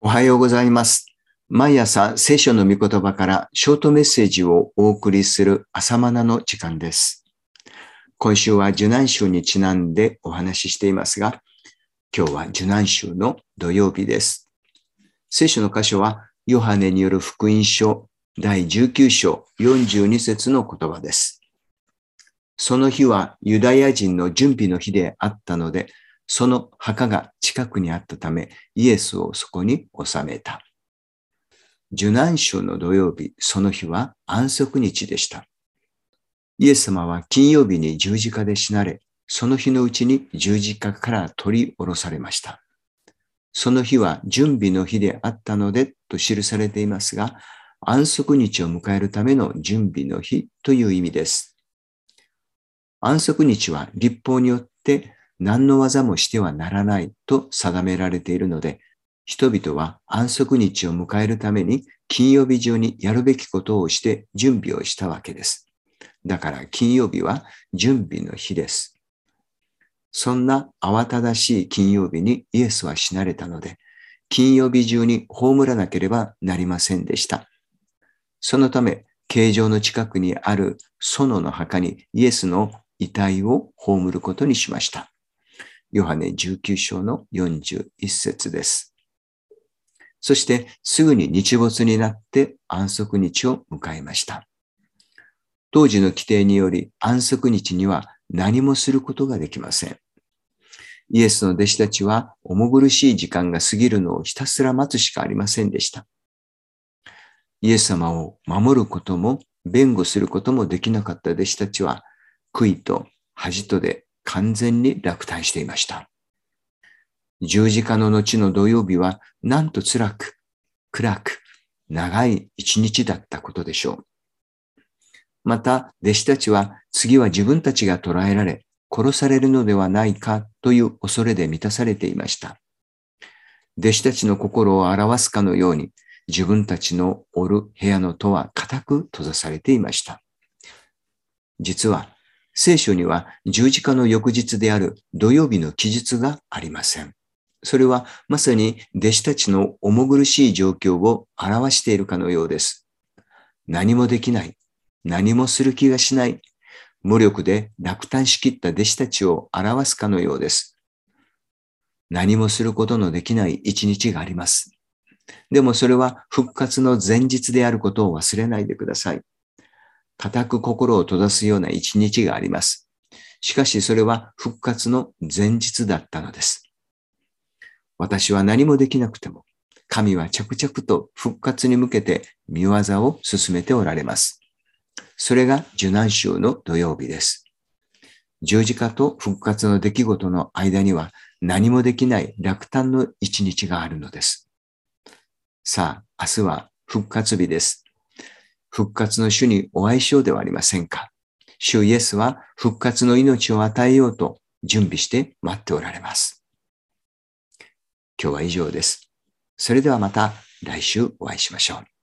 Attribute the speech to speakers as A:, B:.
A: おはようございます。毎朝聖書の御言葉からショートメッセージをお送りする朝マナの時間です。今週は受難週にちなんでお話ししていますが、今日は受難週の土曜日です。聖書の箇所はヨハネによる福音書第19章42節の言葉です。その日はユダヤ人の準備の日であったので、その墓が近くにあったため、イエスをそこに収めた。受難週の土曜日、その日は安息日でした。イエス様は金曜日に十字架で死なれ、その日のうちに十字架から取り下ろされました。その日は準備の日であったのでと記されていますが、安息日を迎えるための準備の日という意味です。安息日は立法によって何の技もしてはならないと定められているので、人々は安息日を迎えるために金曜日中にやるべきことをして準備をしたわけです。だから金曜日は準備の日です。そんな慌ただしい金曜日にイエスは死なれたので、金曜日中に葬らなければなりませんでした。そのため、形状の近くにある園の墓にイエスの遺体を葬ることにしました。ヨハネ19章の41節です。そしてすぐに日没になって安息日を迎えました。当時の規定により安息日には何もすることができません。イエスの弟子たちは重苦しい時間が過ぎるのをひたすら待つしかありませんでした。イエス様を守ることも弁護することもできなかった弟子たちは悔いと恥とで完全に落胆していました。十字架の後の土曜日はなんと辛く、暗く、長い一日だったことでしょう。また、弟子たちは次は自分たちが捕らえられ、殺されるのではないかという恐れで満たされていました。弟子たちの心を表すかのように、自分たちのおる部屋の戸は固く閉ざされていました。実は、聖書には十字架の翌日である土曜日の記述がありません。それはまさに弟子たちの重苦しい状況を表しているかのようです。何もできない、何もする気がしない、無力で落胆しきった弟子たちを表すかのようです。何もすることのできない一日があります。でもそれは復活の前日であることを忘れないでください。固く心を閉ざすような一日があります。しかしそれは復活の前日だったのです。私は何もできなくても、神は着々と復活に向けて見業を進めておられます。それが受難週の土曜日です。十字架と復活の出来事の間には何もできない落胆の一日があるのです。さあ、明日は復活日です。復活の主にお会いしようではありませんか。主イエスは復活の命を与えようと準備して待っておられます。今日は以上です。それではまた来週お会いしましょう。